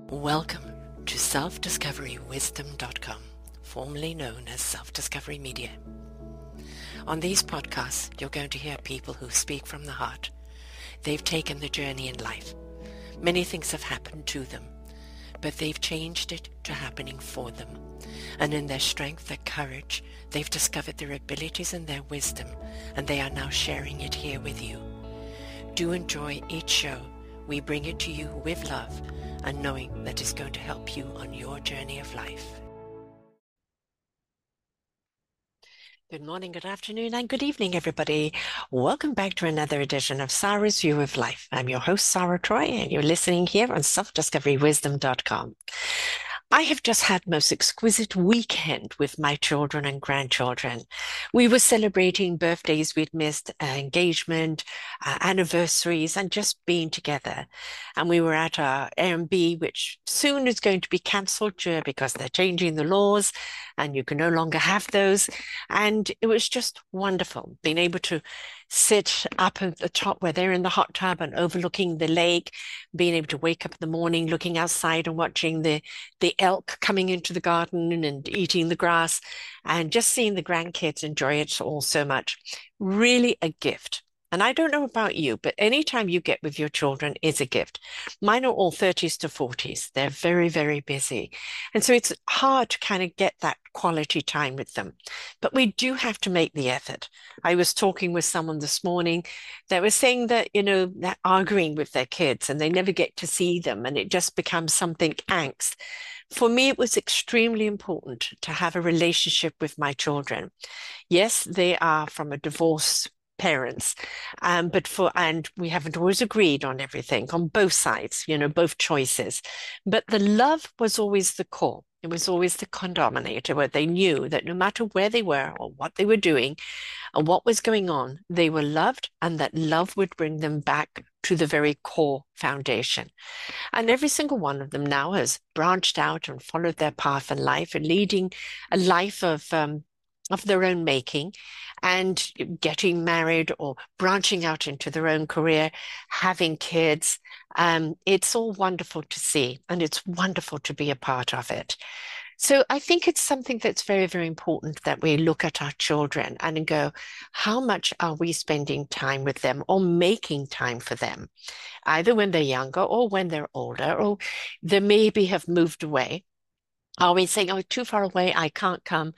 Welcome to selfdiscoverywisdom.com, formerly known as Self Discovery Media. On these podcasts, you're going to hear people who speak from the heart. They've taken the journey in life. Many things have happened to them, but they've changed it to happening for them. And in their strength, their courage, they've discovered their abilities and their wisdom, and they are now sharing it here with you. Do enjoy each show. We bring it to you with love and knowing that it's going to help you on your journey of life. Good morning, good afternoon, and good evening, everybody. Welcome back to another edition of Sarah's View of Life. I'm your host, Sarah Troy, and you're listening here on selfdiscoverywisdom.com. I have just had most exquisite weekend with my children and grandchildren. We were celebrating birthdays we'd missed, uh, engagement, uh, anniversaries, and just being together. And we were at our Airbnb, which soon is going to be cancelled because they're changing the laws and you can no longer have those. And it was just wonderful being able to sit up at the top where they're in the hot tub and overlooking the lake, being able to wake up in the morning, looking outside and watching the, the elk coming into the garden and eating the grass and just seeing the grandkids enjoy it all so much. Really a gift. And I don't know about you, but anytime you get with your children is a gift. Mine are all 30s to 40s. They're very, very busy. And so it's hard to kind of get that quality time with them. But we do have to make the effort. I was talking with someone this morning that was saying that, you know, they're arguing with their kids and they never get to see them and it just becomes something angst. For me, it was extremely important to have a relationship with my children. Yes, they are from a divorce parents um, but for and we haven't always agreed on everything on both sides you know both choices. But the love was always the core. It was always the condominator where they knew that no matter where they were or what they were doing and what was going on they were loved and that love would bring them back to the very core foundation. And every single one of them now has branched out and followed their path in life and leading a life of um, of their own making and getting married or branching out into their own career, having kids. Um, it's all wonderful to see, and it's wonderful to be a part of it. So I think it's something that's very, very important that we look at our children and go, how much are we spending time with them or making time for them, either when they're younger or when they're older, or they maybe have moved away are we saying, oh, too far away, I can't come?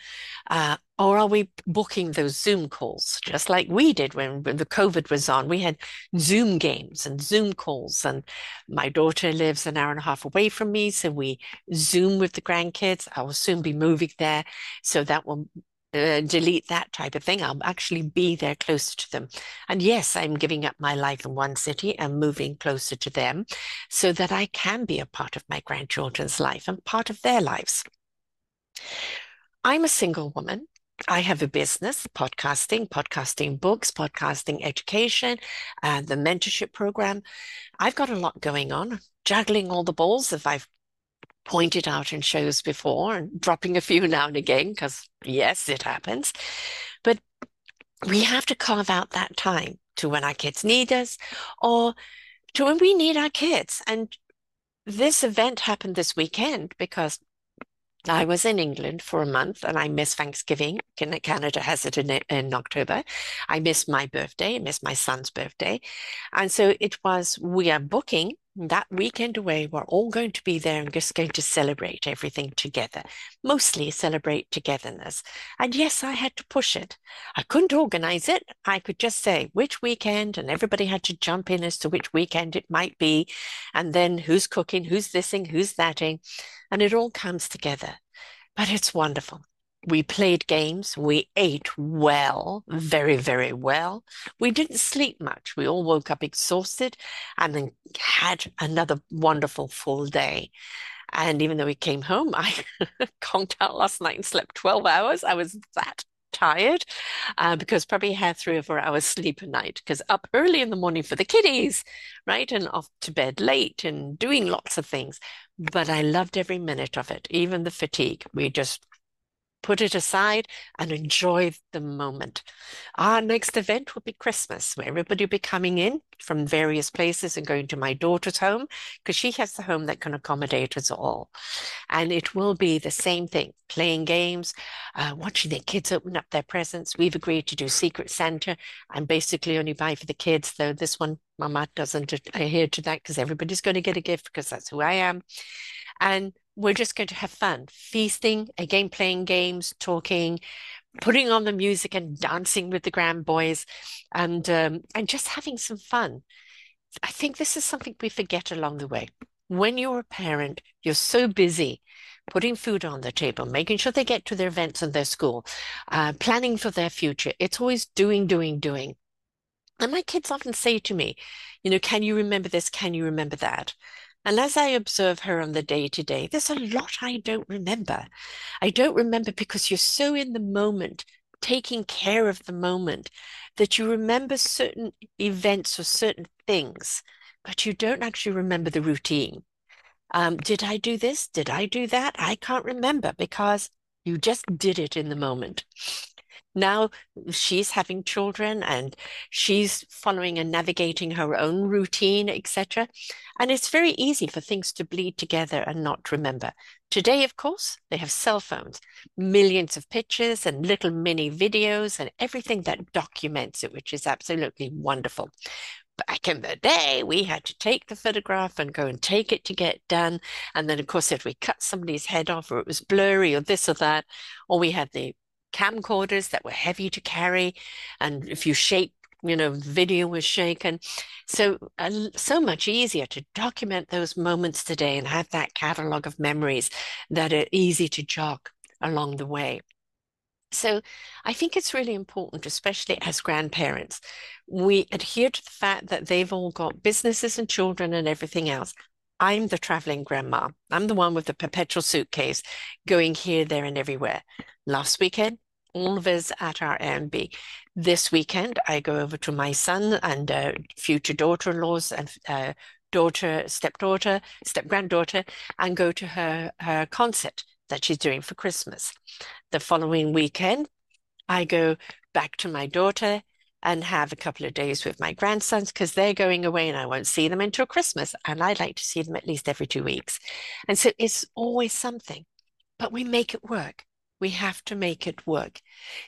Uh, or are we booking those Zoom calls, just like we did when, when the COVID was on? We had Zoom games and Zoom calls. And my daughter lives an hour and a half away from me. So we Zoom with the grandkids. I will soon be moving there. So that will uh, delete that type of thing. I'll actually be there closer to them. And yes, I'm giving up my life in one city and moving closer to them so that I can be a part of my grandchildren's life and part of their lives. I'm a single woman. I have a business, podcasting, podcasting books, podcasting education, and the mentorship program. I've got a lot going on, juggling all the balls. If I've pointed out in shows before and dropping a few now and again, because yes, it happens. But we have to carve out that time to when our kids need us or to when we need our kids. And this event happened this weekend because I was in England for a month and I missed Thanksgiving. Canada has it in, in October. I missed my birthday, I missed my son's birthday. And so it was, we are booking that weekend away, we're all going to be there and just going to celebrate everything together, mostly celebrate togetherness. And yes, I had to push it. I couldn't organize it. I could just say which weekend, and everybody had to jump in as to which weekend it might be, and then who's cooking, who's thising, who's thating, and it all comes together. But it's wonderful. We played games. We ate well, very, very well. We didn't sleep much. We all woke up exhausted and then had another wonderful full day. And even though we came home, I conked out last night and slept 12 hours. I was that tired uh, because probably had three or four hours sleep a night because up early in the morning for the kiddies, right? And off to bed late and doing lots of things. But I loved every minute of it, even the fatigue. We just put it aside and enjoy the moment. Our next event will be Christmas, where everybody will be coming in from various places and going to my daughter's home because she has the home that can accommodate us all. And it will be the same thing playing games, uh, watching their kids open up their presents. We've agreed to do Secret Santa and basically only buy for the kids, though this one, Mama doesn't adhere to that because everybody's going to get a gift because that's who I am. And we're just going to have fun, feasting, again, playing games, talking, putting on the music and dancing with the grand boys and um, and just having some fun. I think this is something we forget along the way. When you're a parent, you're so busy putting food on the table, making sure they get to their events in their school, uh, planning for their future. It's always doing, doing, doing. And my kids often say to me, you know, can you remember this? Can you remember that? And as I observe her on the day to day, there's a lot I don't remember. I don't remember because you're so in the moment, taking care of the moment, that you remember certain events or certain things, but you don't actually remember the routine. Um, did I do this? Did I do that? I can't remember because you just did it in the moment now she's having children and she's following and navigating her own routine, etc. And it's very easy for things to bleed together and not remember. Today, of course, they have cell phones, millions of pictures and little mini videos and everything that documents it, which is absolutely wonderful. Back in the day, we had to take the photograph and go and take it to get done. And then, of course, if we cut somebody's head off or it was blurry or this or that, or we had the camcorders that were heavy to carry. And if you shake, you know, video was shaken. So, uh, so much easier to document those moments today and have that catalog of memories that are easy to jog along the way. So I think it's really important, especially as grandparents, we adhere to the fact that they've all got businesses and children and everything else. I'm the traveling grandma. I'm the one with the perpetual suitcase going here, there, and everywhere. Last weekend, us at our Airbnb. This weekend, I go over to my son and uh, future daughter-in-laws and uh, daughter, stepdaughter, step granddaughter, and go to her her concert that she's doing for Christmas. The following weekend, I go back to my daughter and have a couple of days with my grandsons because they're going away and I won't see them until Christmas. And I like to see them at least every two weeks. And so it's always something, but we make it work. We have to make it work.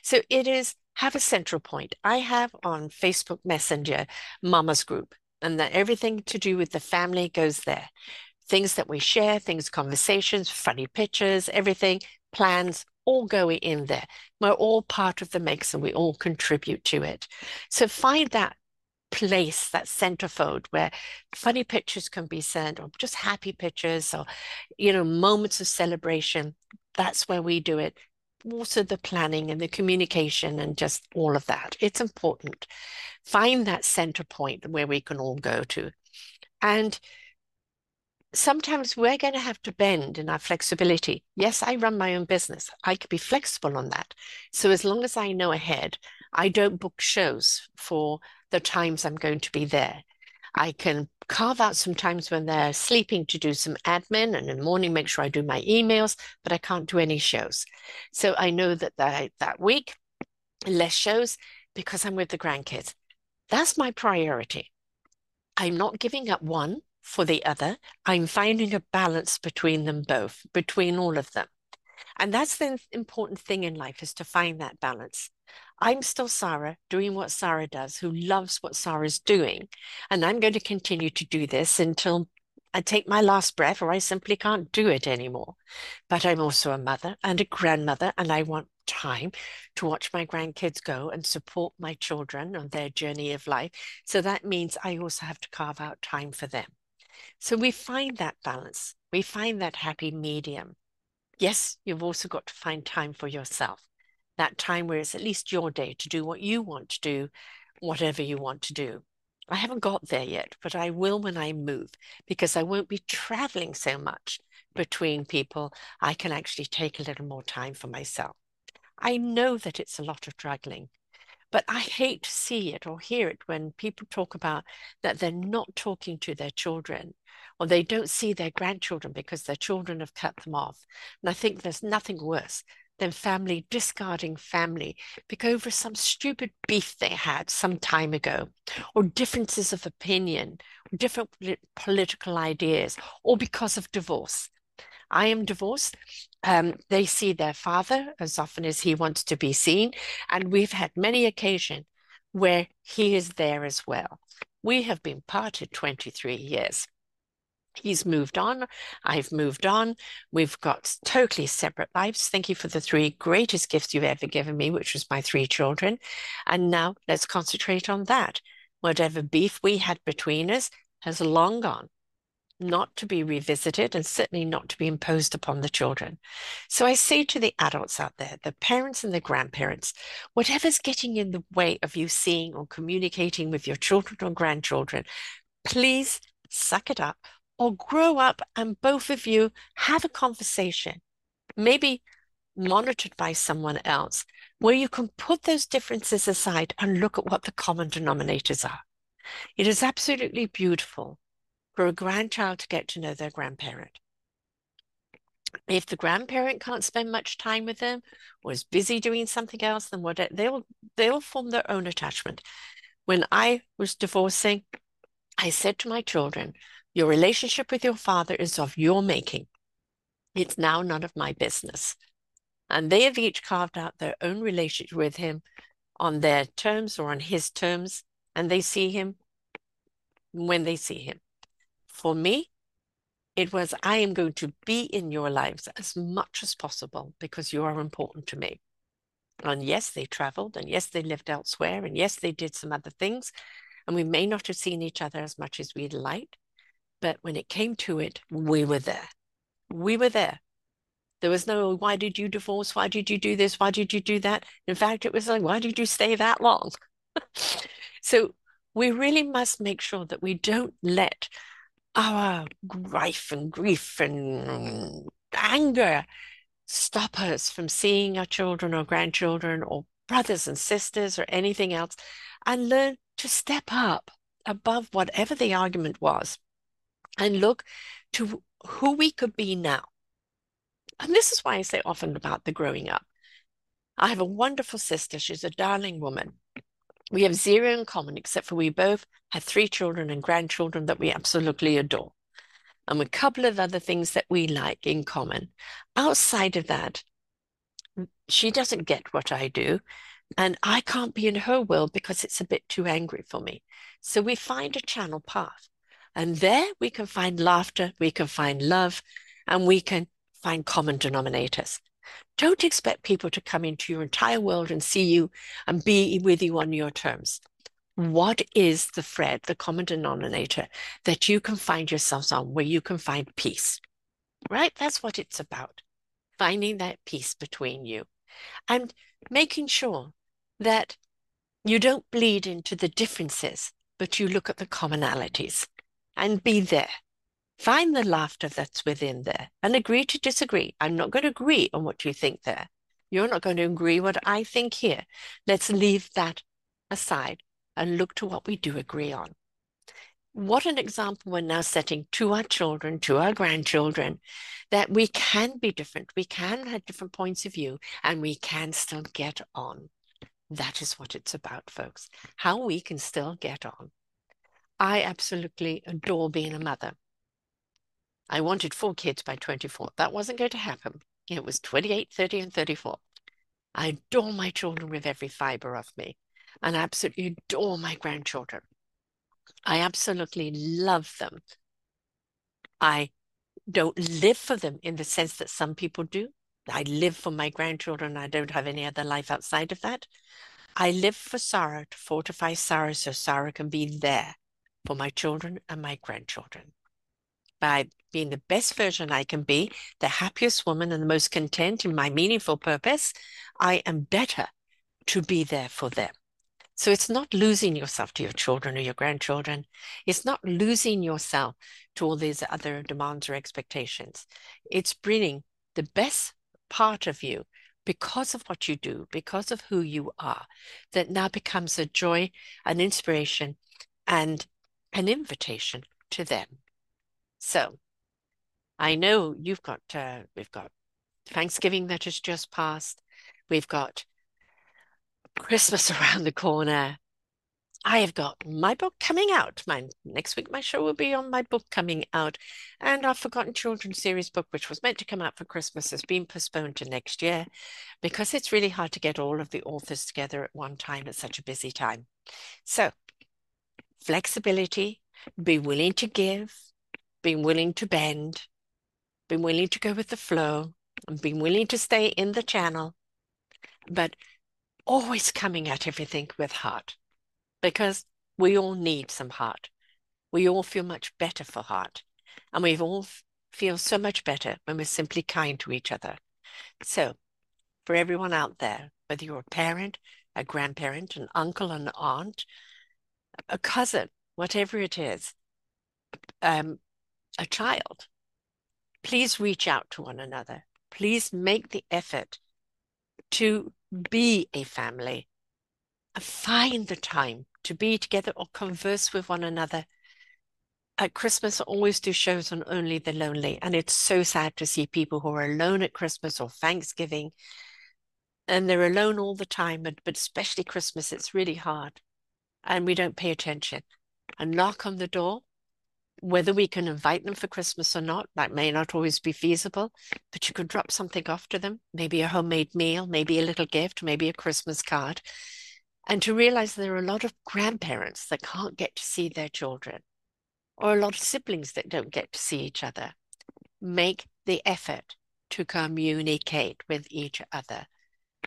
So it is have a central point. I have on Facebook Messenger Mama's Group, and that everything to do with the family goes there. Things that we share, things, conversations, funny pictures, everything, plans, all go in there. We're all part of the mix and we all contribute to it. So find that place, that centerfold where funny pictures can be sent or just happy pictures or, you know, moments of celebration. That's where we do it. Also, the planning and the communication and just all of that. It's important. Find that center point where we can all go to. And sometimes we're going to have to bend in our flexibility. Yes, I run my own business. I can be flexible on that. So as long as I know ahead, I don't book shows for the times I'm going to be there. I can carve out some times when they're sleeping to do some admin and in the morning make sure I do my emails, but I can't do any shows. So I know that that, that week, less shows because I'm with the grandkids. That's my priority. I'm not giving up one for the other. I'm finding a balance between them both, between all of them. And that's the important thing in life is to find that balance. I'm still Sarah doing what Sarah does, who loves what Sarah's doing. And I'm going to continue to do this until I take my last breath or I simply can't do it anymore. But I'm also a mother and a grandmother, and I want time to watch my grandkids go and support my children on their journey of life. So that means I also have to carve out time for them. So we find that balance, we find that happy medium. Yes, you've also got to find time for yourself that time where it's at least your day to do what you want to do, whatever you want to do. I haven't got there yet, but I will when I move because I won't be traveling so much between people. I can actually take a little more time for myself. I know that it's a lot of juggling, but I hate to see it or hear it when people talk about that they're not talking to their children or they don't see their grandchildren because their children have cut them off. And I think there's nothing worse then family discarding family because over some stupid beef they had some time ago, or differences of opinion, or different political ideas, or because of divorce. I am divorced. Um, they see their father as often as he wants to be seen, and we've had many occasions where he is there as well. We have been parted 23 years. He's moved on. I've moved on. We've got totally separate lives. Thank you for the three greatest gifts you've ever given me, which was my three children. And now let's concentrate on that. Whatever beef we had between us has long gone, not to be revisited and certainly not to be imposed upon the children. So I say to the adults out there, the parents and the grandparents, whatever's getting in the way of you seeing or communicating with your children or grandchildren, please suck it up or grow up and both of you have a conversation, maybe monitored by someone else, where you can put those differences aside and look at what the common denominators are. It is absolutely beautiful for a grandchild to get to know their grandparent. If the grandparent can't spend much time with them or is busy doing something else, then what they'll they'll form their own attachment. When I was divorcing, I said to my children, your relationship with your father is of your making. It's now none of my business. And they have each carved out their own relationship with him on their terms or on his terms, and they see him when they see him. For me, it was I am going to be in your lives as much as possible because you are important to me. And yes, they traveled, and yes, they lived elsewhere, and yes, they did some other things. And we may not have seen each other as much as we'd like, but when it came to it, we were there. We were there. There was no, why did you divorce? Why did you do this? Why did you do that? In fact, it was like, why did you stay that long? so we really must make sure that we don't let our grief and grief and anger stop us from seeing our children or grandchildren or brothers and sisters or anything else and learn to step up above whatever the argument was and look to who we could be now. And this is why I say often about the growing up. I have a wonderful sister. She's a darling woman. We have zero in common, except for we both have three children and grandchildren that we absolutely adore. And a couple of other things that we like in common. Outside of that, she doesn't get what I do. And I can't be in her world because it's a bit too angry for me. So we find a channel path. And there we can find laughter, we can find love, and we can find common denominators. Don't expect people to come into your entire world and see you and be with you on your terms. What is the thread, the common denominator that you can find yourselves on where you can find peace? Right? That's what it's about. Finding that peace between you and making sure that you don't bleed into the differences, but you look at the commonalities and be there. Find the laughter that's within there and agree to disagree. I'm not going to agree on what you think there. You're not going to agree what I think here. Let's leave that aside and look to what we do agree on. What an example we're now setting to our children, to our grandchildren, that we can be different, we can have different points of view, and we can still get on. That is what it's about, folks. How we can still get on. I absolutely adore being a mother. I wanted four kids by 24. That wasn't going to happen. It was 28, 30, and 34. I adore my children with every fiber of me, and I absolutely adore my grandchildren. I absolutely love them. I don't live for them in the sense that some people do. I live for my grandchildren. I don't have any other life outside of that. I live for Sarah to fortify Sarah so Sarah can be there for my children and my grandchildren. By being the best version I can be, the happiest woman and the most content in my meaningful purpose, I am better to be there for them. So it's not losing yourself to your children or your grandchildren. It's not losing yourself to all these other demands or expectations. It's bringing the best part of you because of what you do, because of who you are, that now becomes a joy, an inspiration, and an invitation to them. So I know you've got, uh, we've got Thanksgiving that has just passed. We've got Christmas around the corner. I have got my book coming out. My next week, my show will be on my book coming out, and our Forgotten Children series book, which was meant to come out for Christmas, has been postponed to next year because it's really hard to get all of the authors together at one time at such a busy time. So, flexibility, be willing to give, being willing to bend, being willing to go with the flow, and being willing to stay in the channel, but always coming at everything with heart because we all need some heart. We all feel much better for heart. And we all feel so much better when we're simply kind to each other. So, for everyone out there, whether you're a parent, a grandparent, an uncle, an aunt, a cousin, whatever it is, um, a child, please reach out to one another. Please make the effort to be a family. Find the time to be together or converse with one another. At Christmas, I always do shows on Only the Lonely, and it's so sad to see people who are alone at Christmas or Thanksgiving, and they're alone all the time, but especially Christmas, it's really hard, and we don't pay attention. And knock on the door, whether we can invite them for Christmas or not, that may not always be feasible, but you could drop something off to them, maybe a homemade meal, maybe a little gift, maybe a Christmas card and to realize there are a lot of grandparents that can't get to see their children or a lot of siblings that don't get to see each other. Make the effort to communicate with each other.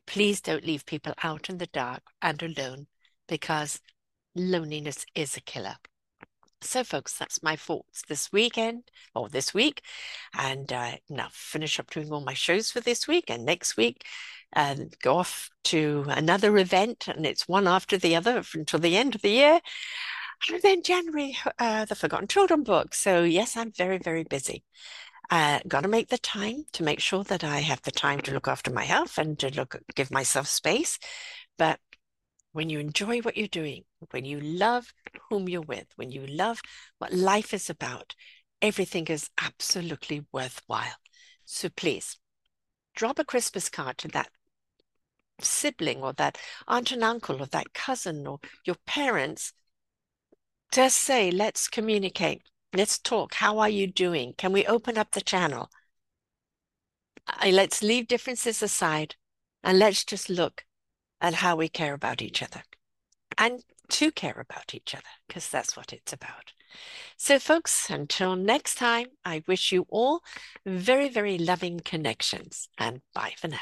Please don't leave people out in the dark and alone because loneliness is a killer. So, folks, that's my thoughts this weekend or this week. And uh, now finish up doing all my shows for this week. And next week, and go off to another event, and it's one after the other until the end of the year. And then January, uh, the Forgotten Children book. So, yes, I'm very, very busy. Uh, got to make the time to make sure that I have the time to look after my health and to look, give myself space. But when you enjoy what you're doing, when you love whom you're with, when you love what life is about, everything is absolutely worthwhile. So please drop a Christmas card to that sibling or that aunt and uncle or that cousin or your parents, just say, let's communicate. Let's talk. How are you doing? Can we open up the channel? let's leave differences aside and let's just look at how we care about each other and to care about each other because that's what it's about. So, folks, until next time, I wish you all very, very loving connections and bye for now.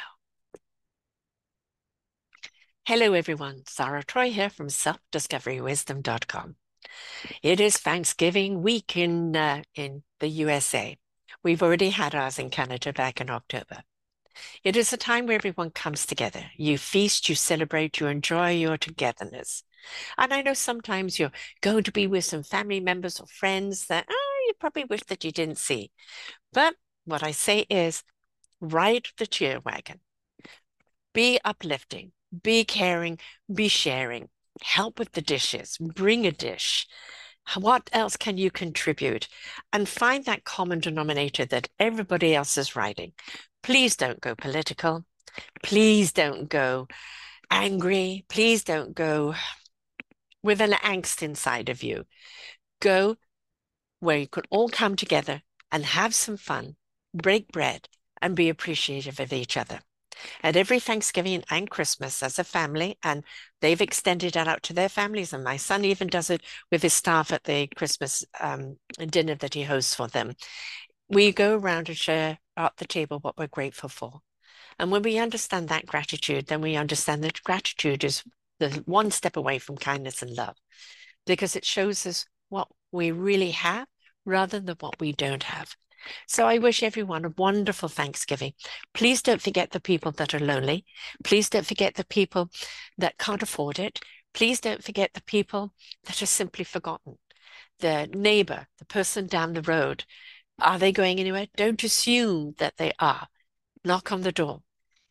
Hello, everyone. Sarah Troy here from selfdiscoverywisdom.com. It is Thanksgiving week in uh, in the USA. We've already had ours in Canada back in October. It is a time where everyone comes together. You feast, you celebrate, you enjoy your togetherness. And I know sometimes you're going to be with some family members or friends that oh, you probably wish that you didn't see. But what I say is ride the cheer wagon. Be uplifting be caring, be sharing, help with the dishes, bring a dish. What else can you contribute? And find that common denominator that everybody else is writing. Please don't go political. Please don't go angry. Please don't go with an angst inside of you. Go where you can all come together and have some fun, break bread, and be appreciative of each other at every Thanksgiving and Christmas as a family, and they've extended that out to their families. And my son even does it with his staff at the Christmas um, dinner that he hosts for them. We go around and share at the table what we're grateful for. And when we understand that gratitude, then we understand that gratitude is the one step away from kindness and love because it shows us what we really have rather than what we don't have. So I wish everyone a wonderful Thanksgiving. Please don't forget the people that are lonely. Please don't forget the people that can't afford it. Please don't forget the people that are simply forgotten. The neighbor, the person down the road. Are they going anywhere? Don't assume that they are. Knock on the door.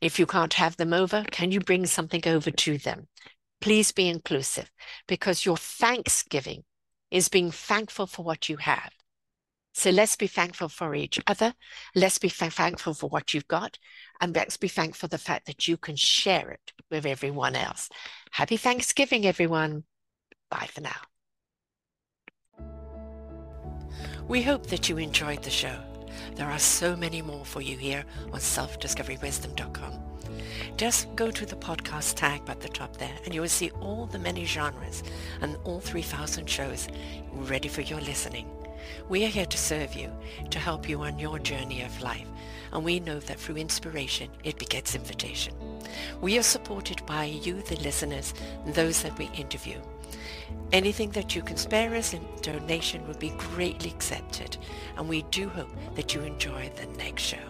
If you can't have them over, can you bring something over to them? Please be inclusive because your Thanksgiving is being thankful for what you have So let's be thankful for each other. Let's be thankful for what you've got. And let's be thankful for the fact that you can share it with everyone else. Happy Thanksgiving, everyone. Bye for now. We hope that you enjoyed the show. There are so many more for you here on selfdiscoverywisdom.com. Just go to the podcast tag at the top there and you will see all the many genres and all 3,000 shows ready for your listening. We are here to serve you, to help you on your journey of life, and we know that through inspiration, it begets invitation. We are supported by you, the listeners, and those that we interview. Anything that you can spare us in donation would be greatly accepted, and we do hope that you enjoy the next show.